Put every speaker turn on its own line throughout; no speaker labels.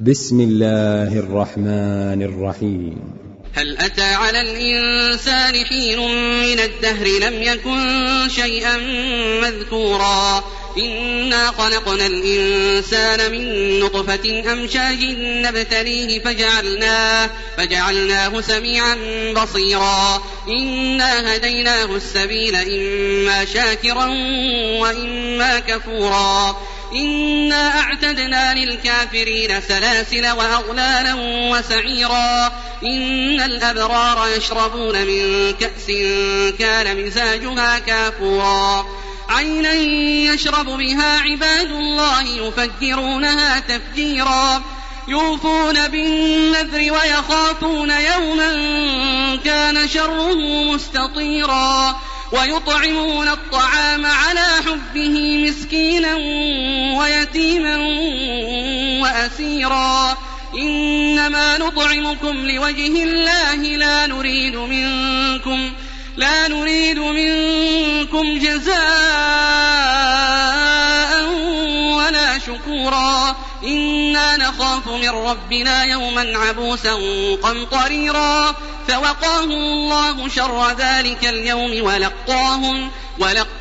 بسم الله الرحمن الرحيم.
هل أتى على الإنسان حين من الدهر لم يكن شيئا مذكورا. إنا خلقنا الإنسان من نطفة أمشاج نبتليه فجعلناه, فجعلناه سميعا بصيرا. إنا هديناه السبيل إما شاكرا وإما كفورا. إنا أعتدنا للكافرين سلاسل وأغلالا وسعيرا إن الأبرار يشربون من كأس كان مزاجها كافورا عينا يشرب بها عباد الله يفجرونها تفجيرا يوفون بالنذر ويخافون يوما كان شره مستطيرا ويطعمون الطعام على حبه مسكينا ويتيما وأسيرا. إنما نطعمكم لوجه الله لا نريد منكم لا نريد منكم جزاء ولا شكورا. إنا نخاف من ربنا يوما عبوسا قمطريرا. فوقاهم الله شر ذلك اليوم ولقاهم ولقاهم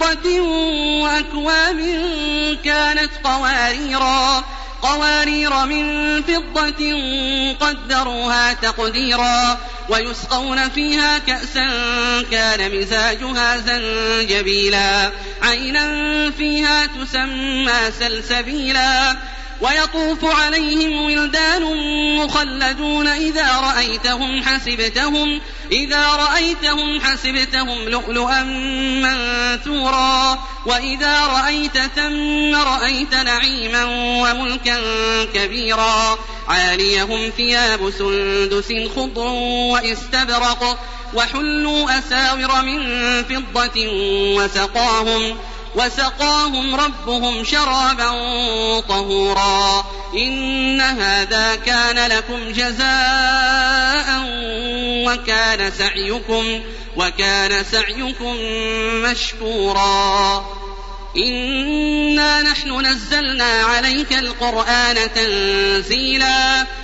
فضة وأكواب كانت قواريرا قوارير من فضة قدروها تقديرا ويسقون فيها كأسا كان مزاجها زنجبيلا عينا فيها تسمى سلسبيلا ويطوف عليهم ولدان مخلدون إذا رأيتهم حسبتهم إذا رأيتهم حسبتهم لؤلؤا منثورا وإذا رأيت ثم رأيت نعيما وملكا كبيرا. عاليهم ثياب سندس خضر واستبرق وحلوا أساور من فضة وسقاهم. وسقاهم ربهم شرابا طهورا. إن هذا كان لكم جزاء وكان سعيكم وكان سعيكم مشكورا. إنا نحن نزلنا عليك القرآن تنزيلا.